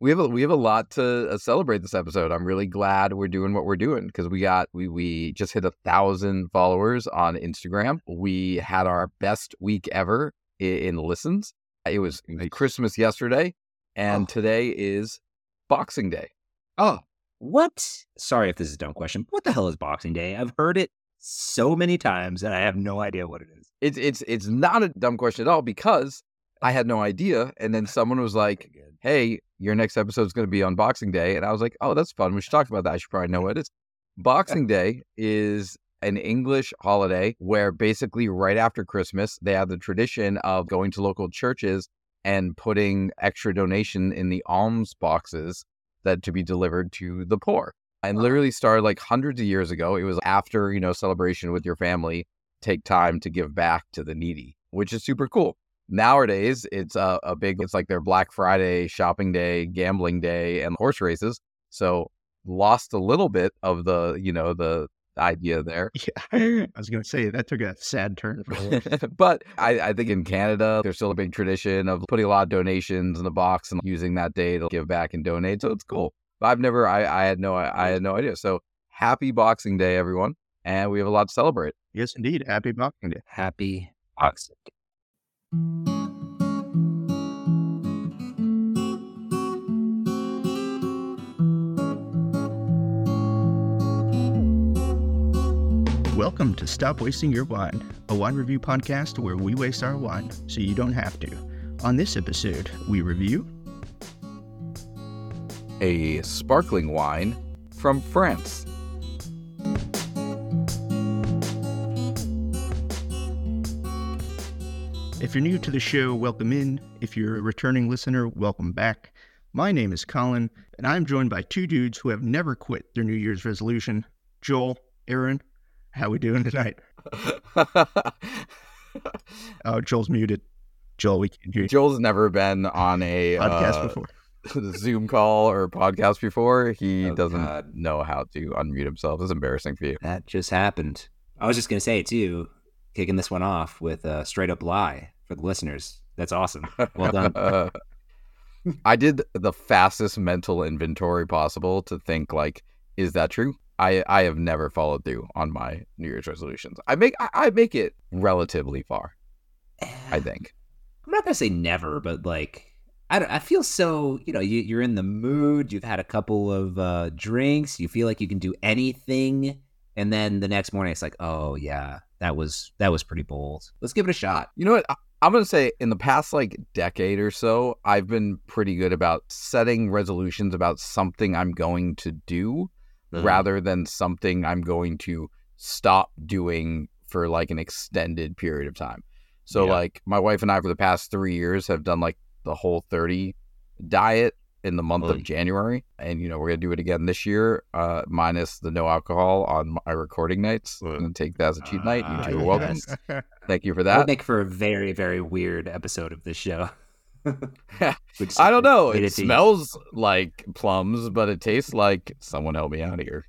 we have a, we have a lot to uh, celebrate this episode. I'm really glad we're doing what we're doing because we got we we just hit a thousand followers on Instagram. We had our best week ever in, in listens. It was Christmas yesterday, and Oh. today is Boxing Day. Oh, what? Sorry if this is a dumb question. What the hell is Boxing Day? I've heard it so many times and I have no idea what it is. It's it's it's not a dumb question at all because I had no idea, and then someone was like. Hey, your next episode is going to be on Boxing Day. And I was like, oh, that's fun. We should talk about that. I should probably know what it is. Boxing Day is an English holiday where basically right after Christmas, they have the tradition of going to local churches and putting extra donation in the alms boxes that to be delivered to the poor. And literally started like hundreds of years ago. It was after, you know, celebration with your family, take time to give back to the needy, which is super cool nowadays it's a, a big it's like their black friday shopping day gambling day and horse races so lost a little bit of the you know the idea there Yeah, I was going to say that took a sad turn for but I, I think in canada there's still a big tradition of putting a lot of donations in the box and using that day to give back and donate so it's cool but i've never i, I had no I, I had no idea so happy boxing day everyone and we have a lot to celebrate yes, indeed. Happy Boxing Day. Happy Boxing Day. Welcome to Stop Wasting Your Wine, a wine review podcast where we waste our wine so you don't have to. On this episode, we review a sparkling wine from france If you're new to the show, welcome in. If you're a returning listener, welcome back. My name is Colin, and I'm joined by two dudes who have never quit their New Year's resolution. Joel, Aaron, how are we doing tonight? Oh, Joel's muted. Joel, we can't hear you. Joel's never been on a Podcast uh, before. Zoom call or podcast before. He Oh, doesn't God. know how to unmute himself. It's embarrassing for you. That just happened. I was just going to say, too, kicking this one off with a straight up lie for the listeners. That's awesome. Well done. I did the fastest mental inventory possible to think like, is that true? I, I have never followed through on my New Year's resolutions. I make I, I make it relatively far. I think. I'm not gonna say never, but like I don't, I feel so you know you, you're in the mood. You've had a couple of uh, drinks. You feel like you can do anything, and then the next morning it's like, oh yeah, that was that was pretty bold. Let's give it a shot. You know what? I'm gonna say in the past like decade or so, I've been pretty good about setting resolutions about something I'm going to do Mm. rather than something I'm going to stop doing for like an extended period of time. So Yeah. like my wife and I for the past three years have done like the whole 30 diet in the month Oy. of January. And you know, we're gonna do it again this year, uh, minus the no alcohol on my recording nights. I'm gonna take that as a cheat night. You Ah, two are welcome. yes. Thank you for That would make for a very very weird episode of this show. Just I don't know. It smells like plums, but it tastes like someone help me out here.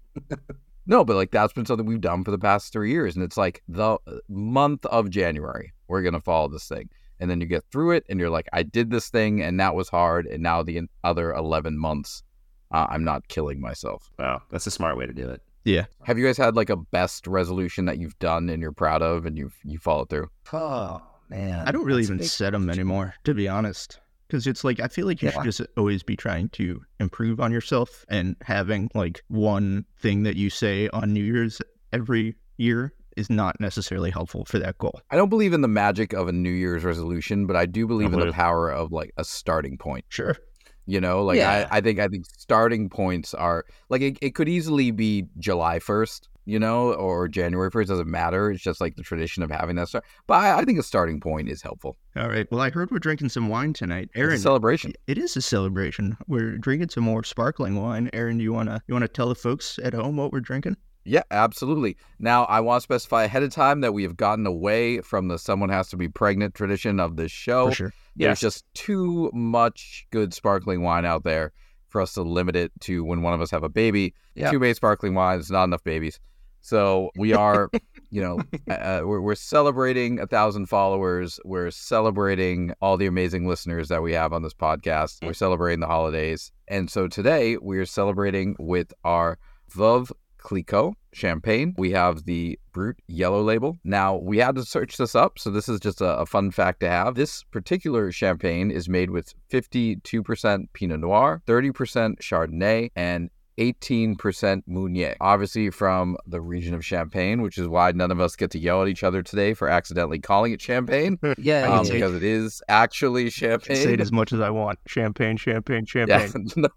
no, but like that's been something we've done for the past three years, and it's like the uh, month of January we're gonna follow this thing, and then you get through it, and you're like, I did this thing, and that was hard, and now the other eleven months, uh, I'm not killing myself. Wow, that's a smart way to do it. Yeah. Have you guys had like a best resolution that you've done and you're proud of, and you've you followed through? Oh man, I don't really that's even set them anymore, to be honest. Because it's like, I feel like you Yeah. should just always be trying to improve on yourself and having like one thing that you say on New Year's every year is not necessarily helpful for that goal. I don't believe in the magic of a New Year's resolution, but I do believe in the power of like a starting point. Sure. You know, like Yeah. I, I think I think starting points are like it, it could easily be July first, you know, or January first. Doesn't matter. It's just like the tradition of having that start. But I, I think a starting point is helpful. All right. Well, I heard we're drinking some wine tonight. It's Aaron, a celebration. it is a celebration. We're drinking some more sparkling wine. Aaron, do you wanna you wanna tell the folks at home what we're drinking? Yeah, absolutely. Now I want to specify ahead of time that we have gotten away from the someone has to be pregnant tradition of this show. For sure. There's Yes. just too much good sparkling wine out there for us to limit it to when one of us have a baby. Yeah. Too many sparkling wines, not enough babies. So we are you know, uh, we're, we're celebrating a thousand followers. We're celebrating all the amazing listeners that we have on this podcast. We're celebrating the holidays. And so today we're celebrating with our Veuve Clicquot champagne. We have the Brut yellow label. Now, we had to search this up, so this is just a, a, fun fact to have. This particular champagne is made with 52% Pinot Noir, 30% Chardonnay, and 18% Meunier, obviously from the region of Champagne, which is why none of us get to yell at each other today for accidentally calling it champagne. yeah, um, because it is actually champagne. say it as much as I want. Champagne, champagne, champagne. Yeah,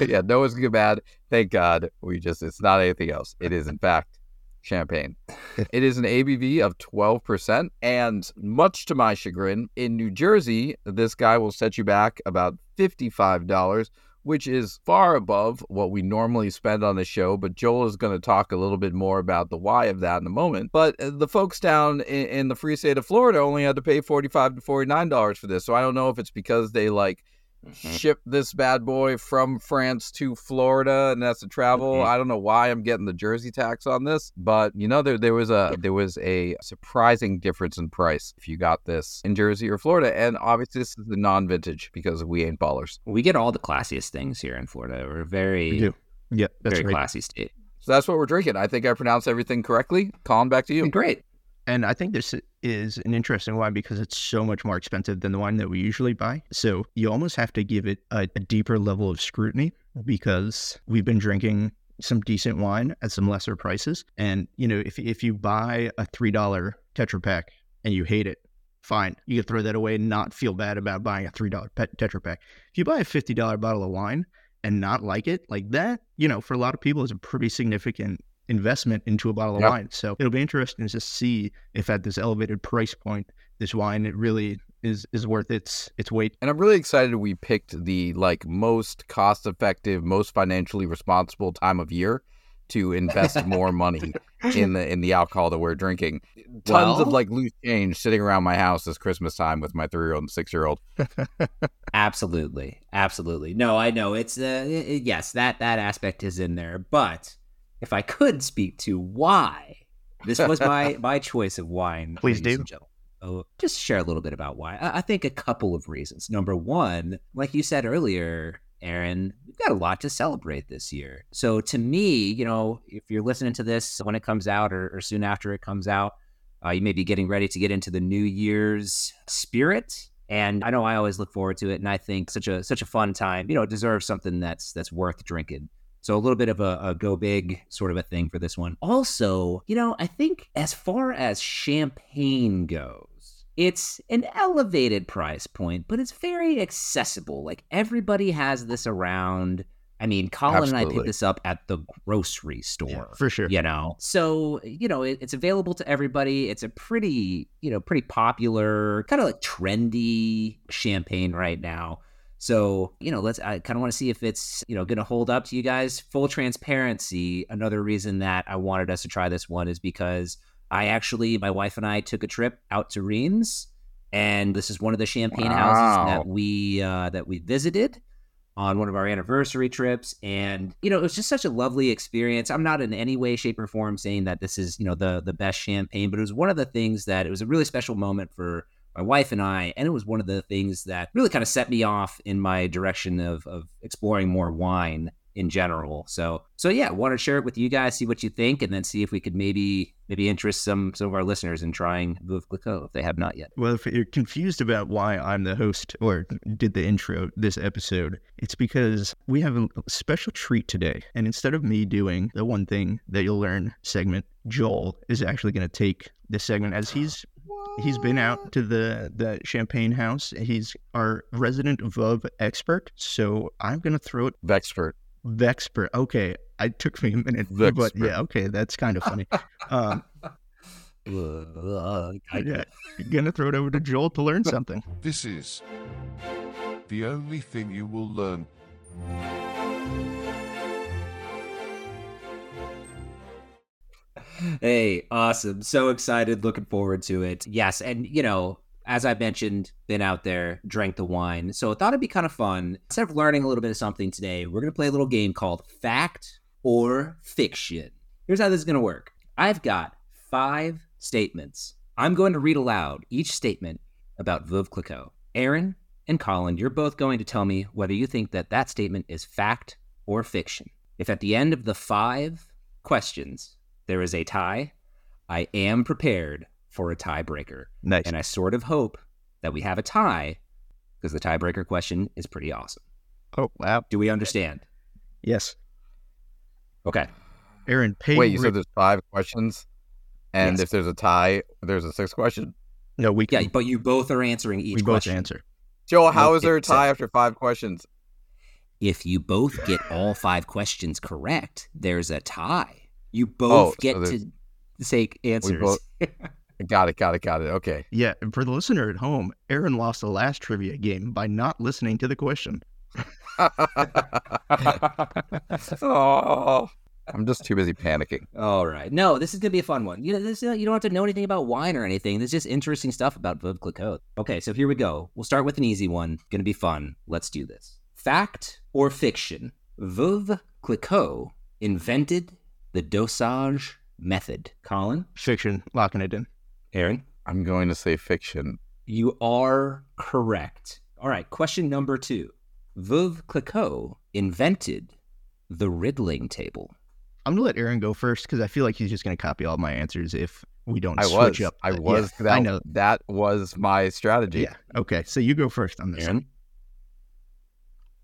yeah, no one's gonna bad. Thank God. We just it's not anything else. It is in fact champagne. it is an ABV of 12%. And much to my chagrin, in New Jersey, this guy will set you back about $55, which is far above what we normally spend on the show. But Joel is going to talk a little bit more about the why of that in a moment. But uh, the folks down in, in the free state of Florida only had to pay 45 to $49 for this. So I don't know if it's because they like mm-hmm. ship this bad boy from France to Florida and that's to travel. Mm-hmm. I don't know why I'm getting the Jersey tax on this, but you know there there was a there was a surprising difference in price if you got this in Jersey or Florida. And obviously this is the non-vintage because we ain't ballers. We get all the classiest things here in Florida. We're very we do. Yeah, that's very right. classy state. So that's what we're drinking. I think I pronounced everything correctly. Colin, back to you. Great. And I think this is an interesting wine because it's so much more expensive than the wine that we usually buy. So you almost have to give it a, a deeper level of scrutiny because we've been drinking some decent wine at some lesser prices. And, you know, if, if you buy a $3 Tetra Pak and you hate it, fine. You can throw that away and not feel bad about buying a $3 Tetra Pak. If you buy a $50 bottle of wine and not like it, like that, you know, for a lot of people is a pretty significant investment into a bottle of yep. wine. So it'll be interesting to see if at this elevated price point, this wine it really is is worth its its weight. And I'm really excited we picked the like most cost effective, most financially responsible time of year to invest more money in the in the alcohol that we're drinking. Tons well, of like loose change sitting around my house this Christmas time with my three year old and six year old. absolutely, absolutely. No, I know it's uh, it, yes that that aspect is in there, but if I could speak to why this was my my choice of wine, please do. Oh, just share a little bit about why. I, I think a couple of reasons. Number one, like you said earlier, Aaron, we've got a lot to celebrate this year. So to me, you know, if you're listening to this when it comes out or, or soon after it comes out, uh, you may be getting ready to get into the New Year's spirit. And I know I always look forward to it, and I think such a such a fun time. You know, it deserves something that's that's worth drinking. So a little bit of a, a, go big sort of a thing for this one. Also, you know, I think as far as champagne goes, it's an elevated price point, but it's very accessible. Like everybody has this around. I mean, Colin Absolutely. and I picked this up at the grocery store. Yeah, for sure. You know, so, you know, it, it's available to everybody. It's a pretty, you know, pretty popular, kind of like trendy champagne right now. So, you know, let's, I kind of want to see if it's, you know, going to hold up to you guys. Full transparency. Another reason that I wanted us to try this one is because I actually, my wife and I took a trip out to Reims, and this is one of the champagne wow. houses that we, uh, that we visited on one of our anniversary trips and you know it was just such a lovely experience i'm not in any way shape or form saying that this is you know the the best champagne but it was one of the things that it was a really special moment for my wife and I, and it was one of the things that really kind of set me off in my direction of of exploring more wine in general. So so yeah, want to share it with you guys, see what you think, and then see if we could maybe maybe interest some some of our listeners in trying Veuve Clicquot if they have not yet. Well, if you're confused about why I'm the host or did the intro this episode, it's because we have a special treat today. And instead of me doing the one thing that you'll learn segment, Joel is actually going to take this segment as he's He's been out to the the champagne house. He's our resident Veuve expert. So I'm gonna throw it. Vexpert. Vexpert. Okay, I took me a minute, Vexpert. but yeah, okay, that's kind of funny. um, yeah, gonna throw it over to Joel to learn something. This is the only thing you will learn. Hey, awesome. So excited. Looking forward to it. Yes. And, you know, as I mentioned, been out there, drank the wine. So I thought it'd be kind of fun. Instead of learning a little bit of something today, we're going to play a little game called Fact or Fiction. Here's how this is going to work I've got five statements. I'm going to read aloud each statement about Veuve Clicquot. Aaron and Colin, you're both going to tell me whether you think that that statement is fact or fiction. If at the end of the five questions there is a tie, I am prepared for a tiebreaker. Nice. And I sort of hope that we have a tie because the tiebreaker question is pretty awesome. oh wow. Do we understand? Yes. Okay. Aaron, pay. Wait, you Rick- said there's five questions, and Yes. if there's a tie, there's a sixth question. no, we Yeah, but you both are answering each question. we both question. answer. Joel, how Nope, is there a it's a- tie after five questions? If you both get all five questions correct, there's a tie. You Oh, both so get there's- to say answers. both- Got it, got it, got it. Okay. Yeah, and for the listener at home, Aaron lost the last trivia game by not listening to the question. oh, I'm just too busy panicking. All right. No, this is gonna be a fun one. You know, this, you don't have to know anything about wine or anything. There's just interesting stuff about Veuve Clicquot. Okay, so here we go. We'll start with an easy one. Gonna be fun. Let's do this. Fact or fiction? Veuve Clicquot invented the dosage method. Colin, Fiction, locking it in. Aaron, I'm going to say fiction. you are correct. All right. Question number two. Veuve Clicquot invented the riddling table. I'm gonna let Aaron go first because I feel like he's just gonna copy all my answers if we don't I switch was. up. I Yeah, was. that, I know. That was my strategy. Yeah. Okay. So you go first on this. Aaron,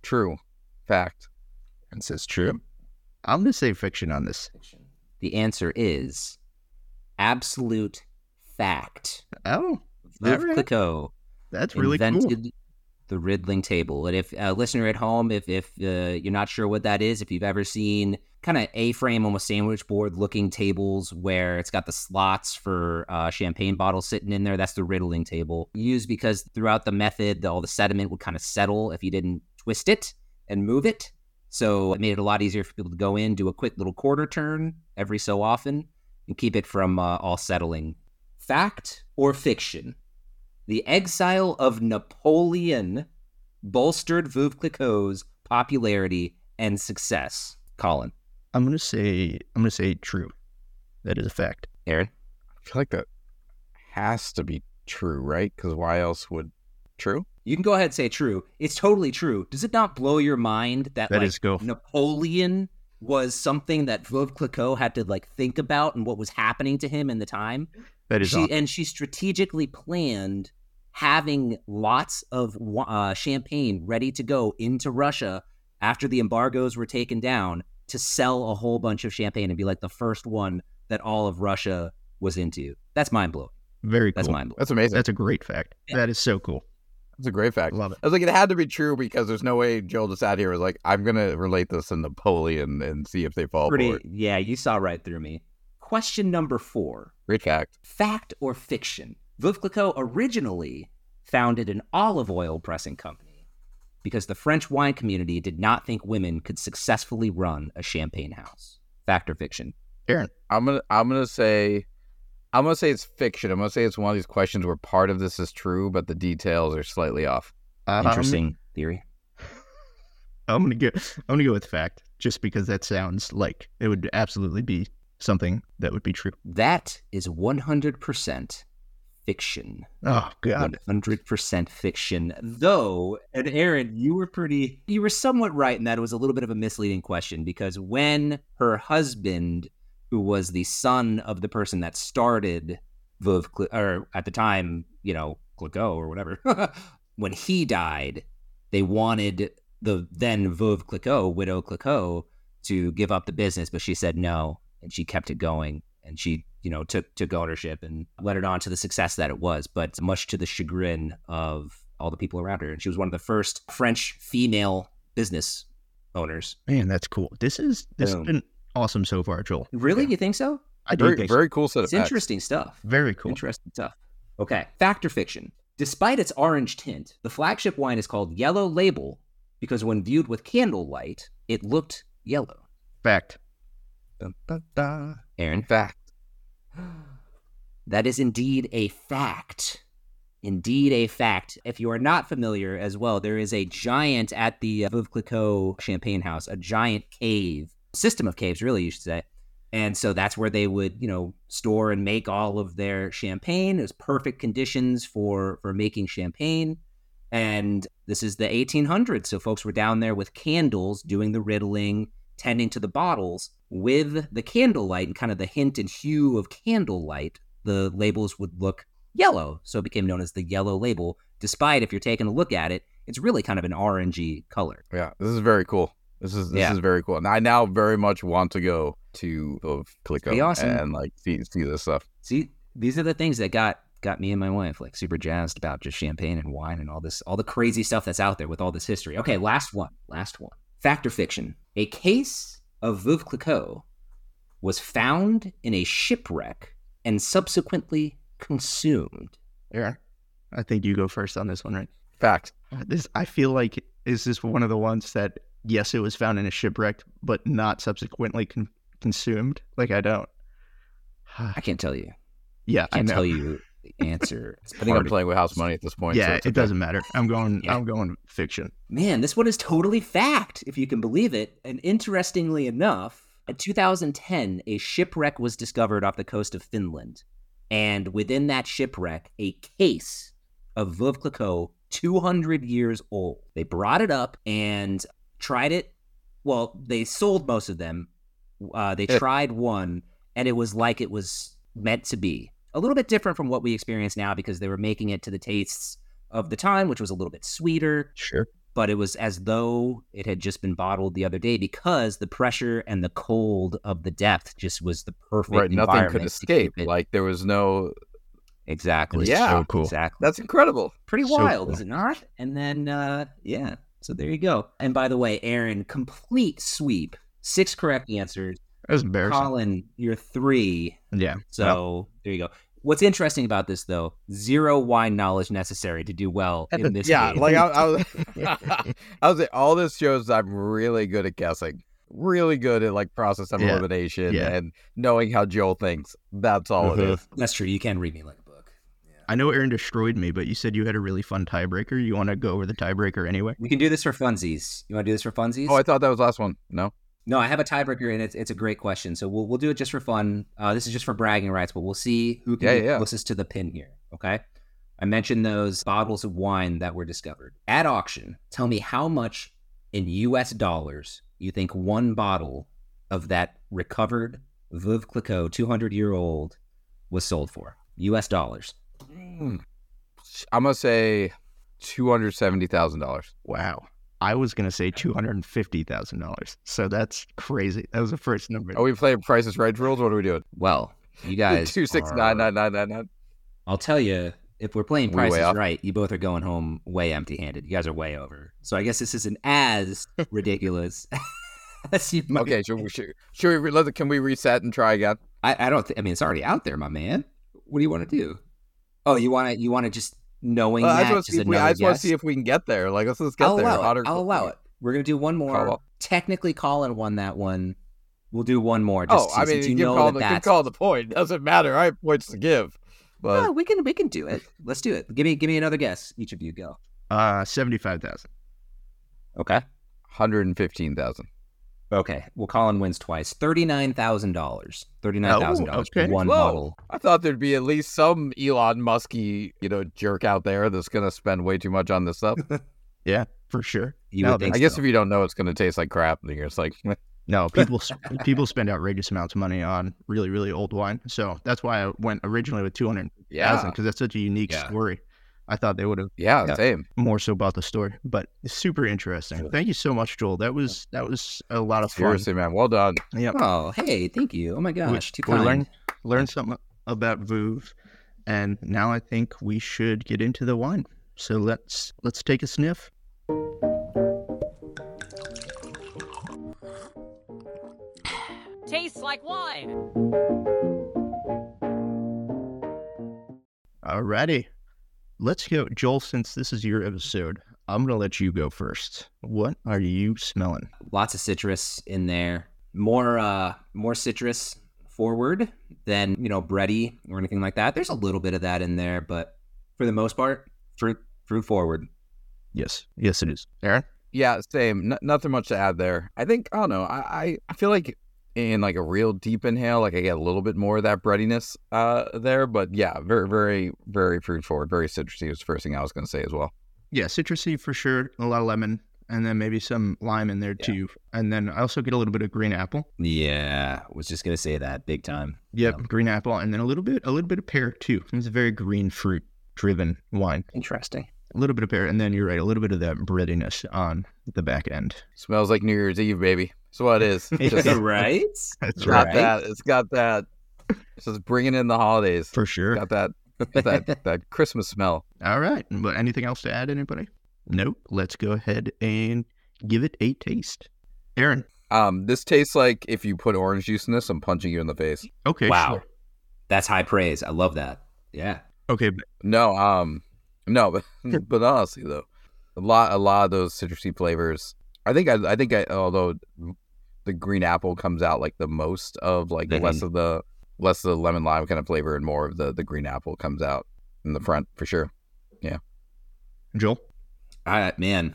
True. Fact. Aaron says true. I'm gonna say fiction on this. The answer is absolute fact. Oh, Veuve Alright. Clicquot that's really cool. the riddling table. And if a listener at home, if if uh, you're not sure what that is, if you've ever seen kind of A-frame, almost sandwich board looking tables where it's got the slots for uh, champagne bottles sitting in there, that's the riddling table. Used because throughout the method, all the sediment would kind of settle if you didn't twist it and move it. So it made it a lot easier for people to go in, do a quick little quarter turn every so often, and keep it from uh, all settling. Fact or fiction? The exile of Napoleon bolstered Veuve Clicquot's popularity and success. Colin, I'm gonna say I'm gonna say true. That is a fact. Aaron, I feel like that has to be true, right? Because why else would true? You can go ahead and say true. It's totally true. Does it not blow your mind that, That like is go. Napoleon was something that Veuve Clicquot had to like think about and what was happening to him in the time? That is she awesome. and she strategically planned having lots of uh, champagne ready to go into Russia after the embargoes were taken down to sell a whole bunch of champagne and be like the first one that all of Russia was into. That's mind blowing. very cool. That's mind blowing. That's amazing. That's a great fact. Yeah. That is so cool. That's a great fact. Love it. I was like, it had to be true because there's no way Joel just sat here was like, I'm gonna relate this to Napoleon and see if they fall for Pretty, it. yeah, you saw right through me. Question number four Great fact. Fact or fiction? Veuve originally founded an olive oil pressing company because the French wine community did not think women could successfully run a champagne house. Fact or fiction? Aaron, I'm gonna I'm gonna say I'm gonna say it's fiction. I'm gonna say it's one of these questions where part of this is true, but the details are slightly off. um, Interesting theory. I'm gonna go. I'm gonna go with fact, just because that sounds like it would absolutely be something that would be true. That is 100% fiction. Oh God, 100% fiction. Though, and Aaron, you were pretty, you were somewhat right in that it was a little bit of a misleading question because when her husband, who was the son of the person that started Veuve, or at the time, you know, Clicquot or whatever, when he died, they wanted the then Veuve Clicquot, widow Clicquot, to give up the business, but she said no, and she kept it going, and she, you know, took took ownership and led it on to the success that it was, but much to the chagrin of all the people around her. And she was one of the first French female business owners. man, that's cool. This is this Boom. has been awesome so far, Joel. Really, you think so? I do Very so. very cool set of It's facts. interesting stuff. very cool. Interesting stuff. Okay. Fact or fiction? Despite its orange tint, the flagship wine is called Yellow Label because when viewed with candlelight, it looked yellow. Fact. Dun, dun, dun. Aaron? Fact. That is indeed a fact. Indeed, a fact. If you are not familiar as well, there is a giant at the uh, Veuve Clicquot Champagne House, a giant cave, system of caves, really, you should say, And so that's where they would, you know, store and make all of their champagne. It was perfect conditions for for making champagne. And this is the 1800s. So folks were down there with candles doing the riddling, tending to the bottles with the candlelight and kind of the hint and hue of candlelight. The labels would look yellow. So it became known as the yellow label, despite if you're taking a look at it, it's really kind of an orangey color. Yeah, this is very cool. This is this Yeah. is very cool. And I now very much want to go to of pretty Clicquot awesome. and like see see this stuff. See, these are the things that got got me and my wife like super jazzed about just champagne and wine and all this all the crazy stuff that's out there with all this history. Okay, last one. Last one. Fact or fiction? A case of Veuve Clicquot was found in a shipwreck and subsequently consumed. Yeah. I think you go first on this one, right? Fact. Uh, This I feel like is this one of the ones that yes, it was found in a shipwreck, but not subsequently con- consumed. Like I don't. I can't tell you. yeah, I I can't know. tell you the answer. I think I'm playing with house money at this point. yeah, it's it okay. doesn't matter. I'm going. Yeah. I'm going fiction. Man, this one is totally fact, if you can believe it. And interestingly enough, in 2010, a shipwreck was discovered off the coast of Finland. And within that shipwreck, a case of Veuve Clicquot, 200 years old. They brought it up and tried it. Well, they sold most of them. Uh, they Yeah. tried one, and it was like it was meant to be. A little bit different from what we experience now because they were making it to the tastes of the time, which was a little bit sweeter Sure. but it was as though it had just been bottled the other day because the pressure and the cold of the depth just was the perfect Right, nothing could escape. it- Like there was no. exactly. Yeah. so cool. Exactly. That's incredible. pretty so wild, cool. is it not? And then, uh, yeah. So there you go. And by the way, Aaron, complete sweep. Six correct answers. That's embarrassing. Colin, you're three. Yeah. So there you go. What's interesting about this, though, zero wine knowledge necessary to do well in this yeah, game. like I, I was, I was like, all this shows I'm really good at guessing, really good at like process of Yeah, elimination yeah. and knowing how Joel thinks. That's all it Mhm. is. That's true. You can read me like. I know Aaron destroyed me, but you said you had a really fun tiebreaker. You want to go over the tiebreaker anyway? We can do this for funsies. You want to do this for funsies? Oh, I thought that was last one. No, no, I have a tiebreaker, and it's it's a great question. So we'll we'll do it just for fun. Uh, this is just for bragging rights, but we'll see who can Yeah, get yeah. closest to the pin here. Okay. I mentioned those bottles of wine that were discovered at auction. Tell me how much in U.S. dollars you think one bottle of that recovered Veuve Clicquot, 200 year old, was sold for? U.S. dollars. Mm. I'm gonna say two hundred seventy thousand dollars. Wow. I was gonna say two hundred and fifty thousand dollars. So that's crazy. That was the first number. Are we playing Prices Right rules? What are we doing? Well, you guys. Two six nine are- nine nine nine nine. I'll tell you, if we're playing We Price way is off. Right, you both are going home way empty-handed. You guys are way over. So I guess this isn't as ridiculous as you might. Okay, should we should, should we re- let, can we reset and try again? I, I don't. Th- I mean, it's already out there, my man. What do you want to do? Oh, you want to? You want to just knowing Well, I that? just want to just see if we, I just want to see if we can get there. Like let's just get I'll there. allow Hotter- it. I'll allow it. We're gonna do one more. Call- Technically, Colin won that one. We'll do one more. Just Oh, I since mean, you give know call that the give that's call the point. Doesn't matter. I have points to give, but No, we can we can do it. Let's do it. Give me give me another guess. Each of you go. Uh, seventy-five thousand. Okay. hundred and fifteen thousand. Okay. Well, Colin wins twice. Thirty-nine thousand dollars. Thirty-nine thousand dollars oh, okay. for one Whoa. bottle. I thought there'd be at least some Elon Musky, you know, jerk out there that's gonna spend way too much on this stuff. Yeah, for sure. You No, I guess so. if you don't know, it's gonna taste like crap. Then you're just like, No, people people spend outrageous amounts of money on really really old wine. So that's why I went originally with two hundred thousand yeah, because that's such a unique Yeah. story. I thought they would have yeah, Yeah. same. more so about the story, but it's super interesting. Thank you so much, Joel. That was that was a lot of fun. Seriously, man, well done. Yep. Oh, hey, thank you. Oh my gosh, too we kind. learned learned something about Veuve, and now I think we should get into the wine. So let's let's take a sniff. Tastes like wine. Alrighty, let's go, Joel. Since this is your episode, I'm gonna let you go first. What are you smelling? Lots of citrus in there. More, uh, more citrus forward than you know bready or anything like that. There's a little bit of that in there, but for the most part, fruit, fruit forward. Yes, yes, it is. Aaron. Yeah, same. N- nothing much to add there. I think I don't know. I, I I feel like in like a real deep inhale. Like I get a little bit more of that breadiness uh, there, but yeah, very, very, very fruit forward, very citrusy was the first thing I was going to say as well. Yeah, citrusy for sure. A lot of lemon, and then maybe some lime in there Yeah. too. And then I also get a little bit of green apple. Yeah, was just gonna say that big time. Yep, Yeah. green apple, and then a little bit, a little bit of pear too. It's a very green fruit driven wine. Interesting. A little bit of pear, and then you're right, a little bit of that breadiness on the back end. Smells like New Year's Eve, baby. That's what it is. Just right? That's It's got right. that. It's got that. It's just bringing in the holidays. for sure. Got that. that that Christmas smell. All right. But anything else to add, anybody? Nope. Let's go ahead and give it a taste. Aaron. Um, this tastes like if you put orange juice in this, I'm punching you in the face. Okay. wow. sure. That's high praise. I love that. Yeah. Okay. but- No, um, no, but but honestly though, a lot a lot of those citrusy flavors. I think I I think I although the green apple comes out like the most of like less Mhm. of the less of the lemon lime kind of flavor and more of the the green apple comes out in the front for sure. Yeah. Joel. I man,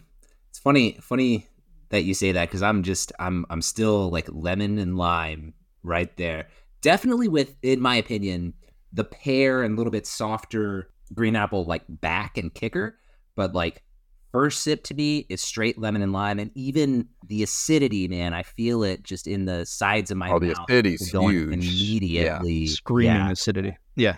it's funny funny that you say that because I'm just I'm I'm still like lemon and lime right there. Definitely with, in my opinion, the pear and a little bit softer green apple like back and kicker, but like first sip to me is straight lemon and lime, and even the acidity, man, I feel it just in the sides of my oh, the mouth. acidity's going huge. immediately. Screaming Yeah. acidity. Yeah.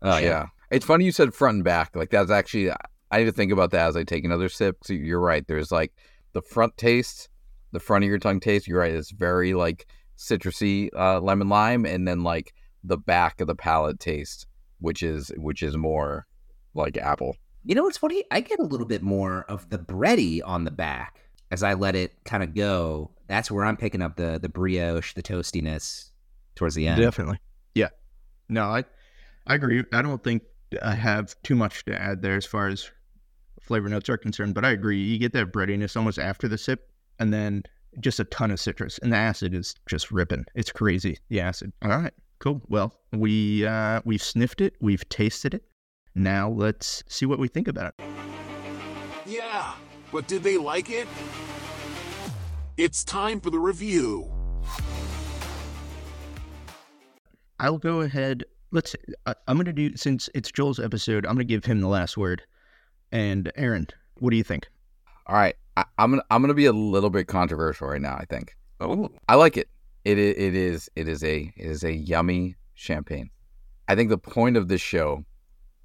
Oh yeah. yeah. It's funny you said front and back. Like that's actually I need to think about that as I take another sip. So you're right. There's like the front taste, the front of your tongue taste. You're right. It's very like citrusy uh, lemon lime, and then like the back of the palate taste, which is which is more like apple. You know what's funny? I get a little bit more of the bready on the back as I let it kind of go. That's where I'm picking up the the brioche, the toastiness towards the end. Definitely. Yeah. No, I I agree. I don't think I have too much to add there as far as flavor notes are concerned, but I agree. You get that breadiness almost after the sip and then just a ton of citrus. And the acid is just ripping. It's crazy. The acid. All right. Cool. Well, we uh we've sniffed it, we've tasted it. Now let's see what we think about it. Yeah, but did they like it? It's time for the review. I'll go ahead. Let's. I, I'm going to do since it's Joel's episode. I'm going to give him the last word. And Aaron, what do you think? All right, I, I'm gonna I'm gonna be a little bit controversial right now. I think Oh, I like it. It it is it is a it is a yummy champagne. I think the point of this show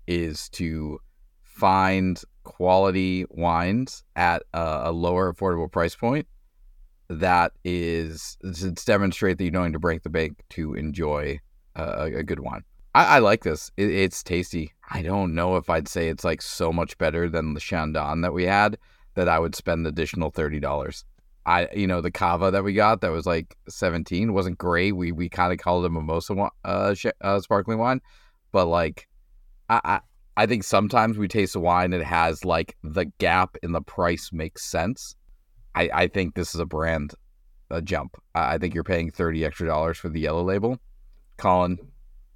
is to find quality wines at a, a lower affordable price point. That is to demonstrate that you don't need to break the bank to enjoy a, a good wine. I, I like this. It, it's tasty. I don't know if I'd say it's like so much better than the Chandon that we had that I would spend the additional thirty dollars. I you know the cava that we got that was like 17 wasn't great. We we kind of called it a mimosa uh, sh- uh sparkling wine, but like I, I I think sometimes we taste a wine that has like the gap in the price makes sense. I I think this is a brand a jump. I, I think you're paying 30 extra dollars for the yellow label. Colin,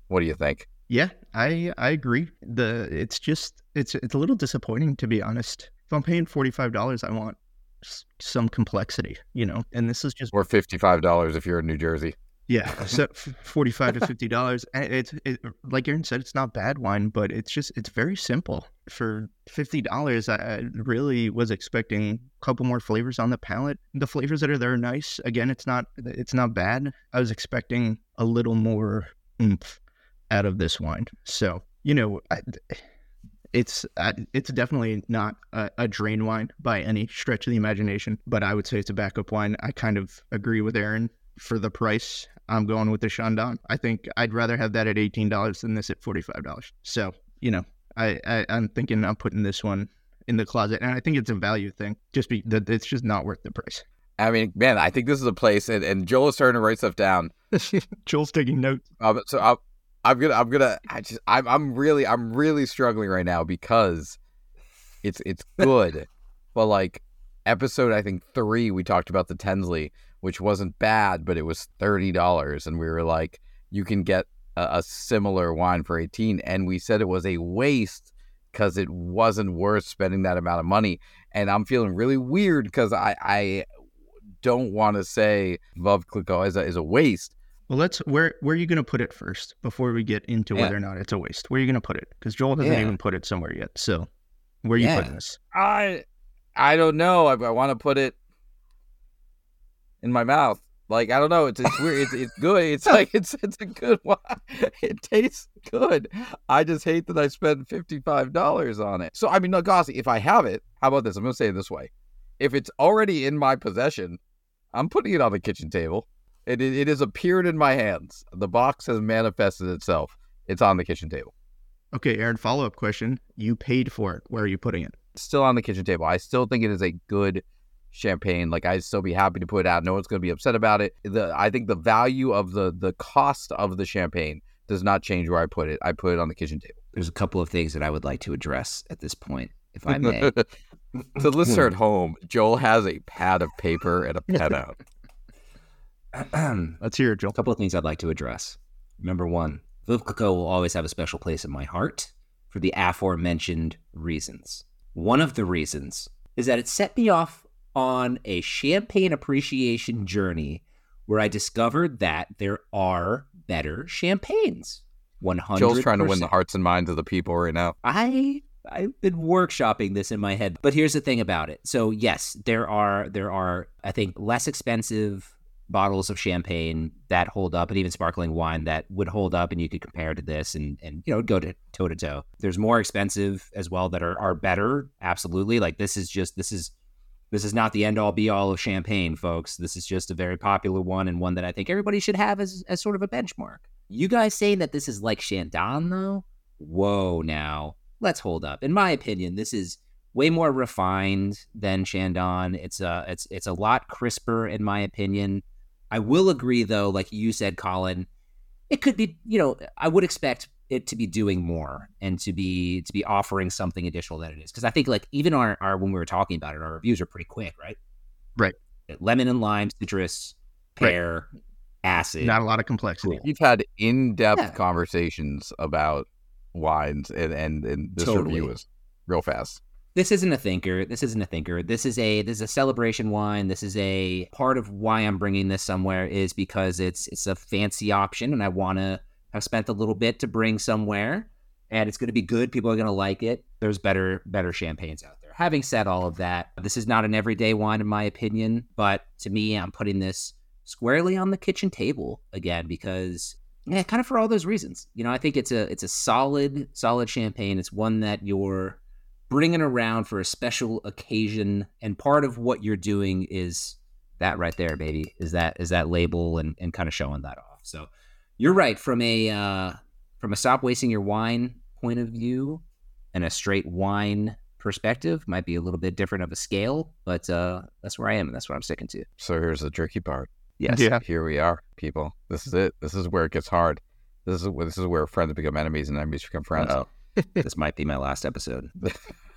what do you think? yeah, I I agree. The it's just it's it's a little disappointing to be honest. If I'm paying forty five dollars, I want s- some complexity, you know. And this is just Or $55 if you're in New Jersey. Yeah, so forty five to fifty dollars. Eh, it's it, like Aaron said, it's not bad wine, but it's just it's very simple for fifty dollars. I, really was expecting a couple more flavors on the palate. The flavors that are there are nice. Again, it's not it's not bad. I was expecting a little more oomph out of this wine. So you know, I, it's it's definitely not a, a drain wine by any stretch of the imagination. But I would say it's a backup wine. I kind of agree with Aaron for the price. I'm going with the Chandon. I think I'd rather have that at eighteen dollars than this at forty five dollars. So you know, I, I I'm thinking I'm putting this one in the closet, and I think it's a value thing. Just be that it's just not worth the price. I mean, man, I think this is a place, and, and Joel is starting to write stuff down. Joel's taking notes. Um, so I'm, I'm gonna, I'm gonna, I just, I'm, I'm really, I'm really struggling right now because it's, it's good, but like episode, I think three, we talked about the Tensley, which wasn't bad, but it was thirty dollars, and we were like, you can get a, a similar wine for eighteen, and we said it was a waste because it wasn't worth spending that amount of money, and I'm feeling really weird because I, I don't want to say Veuve Clicquot is a, is a waste. Well, let's where where are you going to put it first before we get into Yeah. whether or not it's a waste? Where are you going to put it? Because Joel hasn't Yeah. even put it somewhere yet. So, where are you Yeah. putting this? I I don't know. I, I want to put it in my mouth. Like I don't know. It's it's weird. It's it's good. It's like it's it's a good one. It tastes good. I just hate that I spent fifty five dollars on it. So I mean, no, Gossi, if I have it, how about this? I'm gonna say it this way: if it's already in my possession, I'm putting it on the kitchen table. It it, it has appeared in my hands. The box has manifested itself. It's on the kitchen table. Okay, Aaron. Follow up question. You paid for it. Where are you putting it? still on the kitchen table. I still think it is a good champagne. Like I'd still be happy to put it out. No one's going to be upset about it. The I think the value of the the cost of the champagne does not change where I put it. I put it on the kitchen table. There's a couple of things that I would like to address at this point, if I may. the listener at home, Joel has a pad of paper and a pen out. Let's hear it, Joel. A couple of things I'd like to address. Number one, Veuve Clicquot will always have a special place in my heart for the aforementioned reasons. One of the reasons is that it set me off on a champagne appreciation journey where I discovered that there are better champagnes. 100 Joel's trying to win the hearts and minds of the people right now. I I've been workshopping this in my head. But here's the thing about it. So yes, there are there are I think less expensive bottles of champagne that hold up and even sparkling wine that would hold up and you could compare to this and and you know go to toe to toe. There's more expensive as well that are are better, absolutely. Like this is just this is this is not the end all be all of champagne, folks. This is just a very popular one and one that I think everybody should have as as sort of a benchmark. You guys saying that this is like Chandon though? Whoa now let's hold up. In my opinion, this is way more refined than Chandon. It's a it's it's a lot crisper in my opinion. I will agree though, like you said, Colin, it could be, you know, I would expect it to be doing more and to be to be offering something additional than it is. Because I think like even our, our when we were talking about it, our reviews are pretty quick, right? Right. Lemon and lime, citrus, Right. pear, acid. Not a lot of complexity. Cool. You've had in depth Yeah. conversations about wines, and and, and this Totally. review was real fast. this isn't a thinker. This isn't a thinker. This is a this is a celebration wine. This is a part of why I'm bringing this somewhere is because it's it's a fancy option, and I want to have spent a little bit to bring somewhere, and it's going to be good. People are going to like it. There's better better champagnes out there. Having said all of that, this is not an everyday wine in my opinion, but to me, I'm putting this squarely on the kitchen table again because yeah, kind of for all those reasons. You know, I think it's a it's a solid solid champagne. It's one that you're bringing around for a special occasion, and part of what you're doing is that right there, baby. Is that is that label and and kind of showing that off. So you're right from a uh, from a stop wasting your wine point of view and a straight wine perspective might be a little bit different of a scale, but uh, that's where I am and that's what I'm sticking to. So here's the tricky part. Yes. Yeah. Here we are, people. This is it. This is where it gets hard. This is this is where friends become enemies and enemies become friends. Uh-oh. this might be my last episode.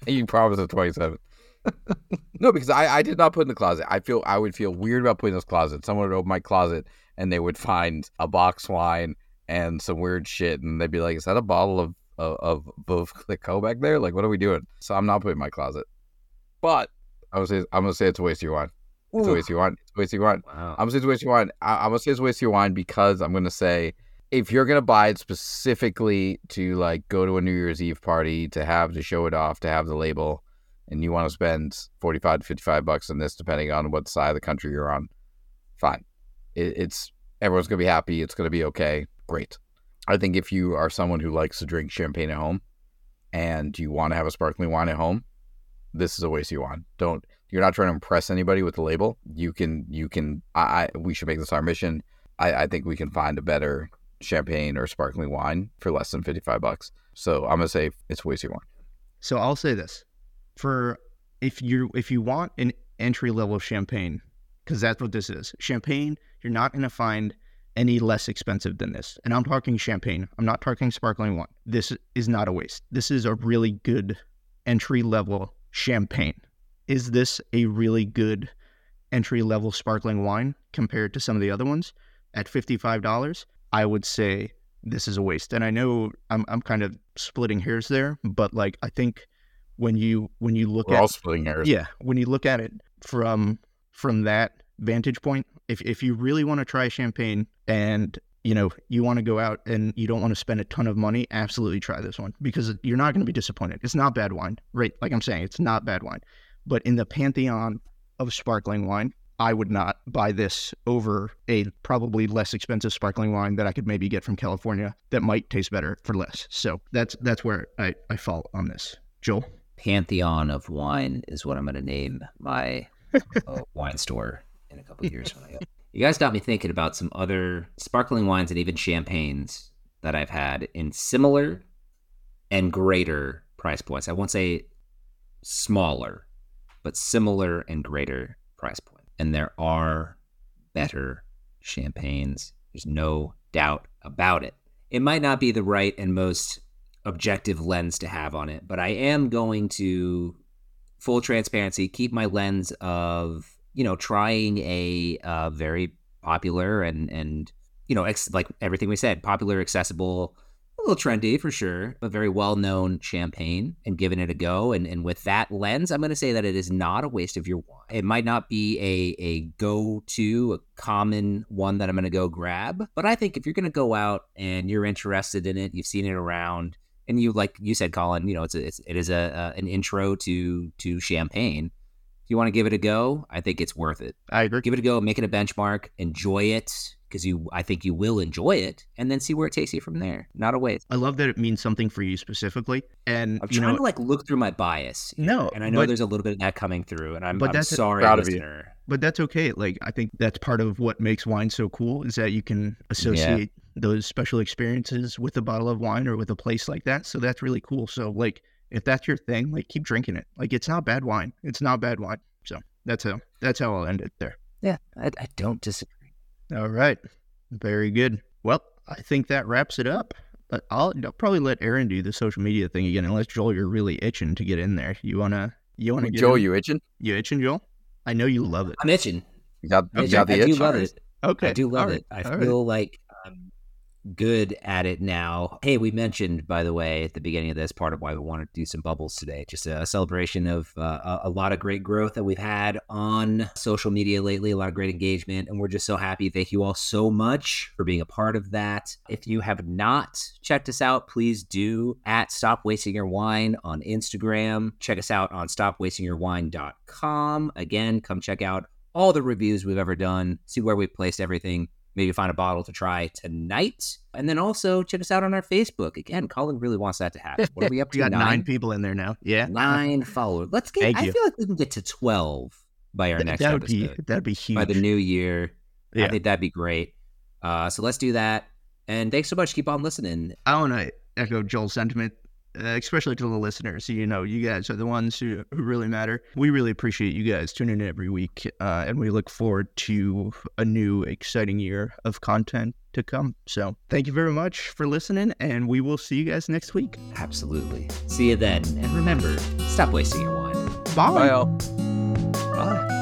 You promised it 27. no, because I, I did not put in the closet. I feel I would feel weird about putting in this closet. Someone would open my closet and they would find a box wine and some weird shit, and they'd be like, "Is that a bottle of of, of Clicquot back there? Like, what are we doing?" So I'm not putting it in my closet. But I would say I'm gonna say it's a waste of your wine. It's a waste of your wine. It's a waste of your wine. Wow. I'm gonna say it's a waste of your wine. I, I'm gonna say it's a waste of your wine because I'm gonna say if you're gonna buy it specifically to like go to a New Year's Eve party to have to show it off to have the label, and you want to spend 45 to 55 bucks on this, depending on what side of the country you're on, fine. It, it's everyone's gonna be happy. It's gonna be okay. Great. I think if you are someone who likes to drink champagne at home, and you want to have a sparkling wine at home, this is a waste of your wine. Don't you're not trying to impress anybody with the label. You can you can I, I we should make this our mission. I, I think we can find a better champagne or sparkling wine for less than fifty five bucks. So I'm gonna say it's a waste of your wine. So I'll say this: for if you if you want an entry level champagne, because that's what this is. Champagne, you're not going to find any less expensive than this. And I'm talking champagne. I'm not talking sparkling wine. This is not a waste. This is a really good entry level champagne. Is this a really good entry level sparkling wine compared to some of the other ones at $55? I would say this is a waste. And I know I'm I'm kind of splitting hairs there, but like I think when you when you look We're at all splitting hairs. yeah, when you look at it from from that vantage point. If if you really want to try champagne and you know you want to go out and you don't want to spend a ton of money, absolutely try this one because you're not going to be disappointed. It's not bad wine, right? Like I'm saying, it's not bad wine. But in the pantheon of sparkling wine, I would not buy this over a probably less expensive sparkling wine that I could maybe get from California that might taste better for less. So that's that's where I, I fall on this. Joel? Pantheon of wine is what I'm going to name my uh, wine store in a couple years when I open. You guys got me thinking about some other sparkling wines and even champagnes that I've had in similar and greater price points. I won't say smaller, but similar and greater price point. And there are better champagnes. There's no doubt about it. It might not be the right and most objective lens to have on it, but I am going to full transparency keep my lens of you know trying a uh, very popular and and you know ex- like everything we said popular accessible a little trendy for sure but very well known champagne and giving it a go. And and with that lens i'm going to say that it is not a waste of your wine. It might not be a a go to a common one that i'm going to go grab but i think if you're going to go out and you're interested in it you've seen it around and you like you said colin you know it's, a, it's it is a, a an intro to to champagne if you want to give it a go i think it's worth it I agree. give it a go make it a benchmark enjoy it because you i think you will enjoy it and then see where it takes you from there not a waste I love that it means something for you specifically. And i'm you trying know, to like look through my bias here, No, and i know but- there's a little bit of that coming through and i'm, But I'm that's- sorry Proud of you. listener but that's okay. Like I think that's part of what makes wine so cool is that you can associate those special experiences with a bottle of wine or with a place like that. So that's really cool. So like if that's your thing, like keep drinking it. Like it's not bad wine. It's not bad wine. So that's how that's how I'll end it there. yeah I, I don't disagree All right. Very good. Well, I think that wraps it up. But I'll, I'll probably let Aaron do the social media thing again, unless Joel, you're really itching to get in there. You wanna you wanna get Joe, in? you itching? you itching, Joel? I know you love it. i'm itching You got, you Itching. got the i do itch? love it Okay, I do love all right, it. I all right. feel like I'm good at it now. Hey, we mentioned, by the way, at the beginning of this, part of why we wanted to do some bubbles today. Just a celebration of uh, a- lot of great growth that we've had on social media lately, a lot of great engagement, and we're just so happy. Thank you all so much for being a part of that. If you have not checked us out, please do at Stop Wasting Your Wine on Instagram. Check us out on stopwastingyourwine.com. Again, come check out all the reviews we've ever done, see where we've placed everything, maybe find a bottle to try tonight. And then also check us out on our Facebook. Again, Colin really wants that to happen. What are we up to? We got nine, people in there now. Yeah, Nine followers. Let's get Thank I you. feel like we can get to 12 by our Th- next that would episode. be that'd be huge. by the new year. Yeah. I think that'd be great. Uh, so let's do that. And thanks so much. Keep on listening. I want to echo Joel's sentiment, especially to the listeners. You know, you guys are the ones who, who really matter. We really appreciate you guys tuning in every week, uh, and we look forward to a new, exciting year of content to come. So, thank you very much for listening, and we will see you guys next week. Absolutely. See you then. And remember, stop wasting your wine. Bye. Bye, all. Bye.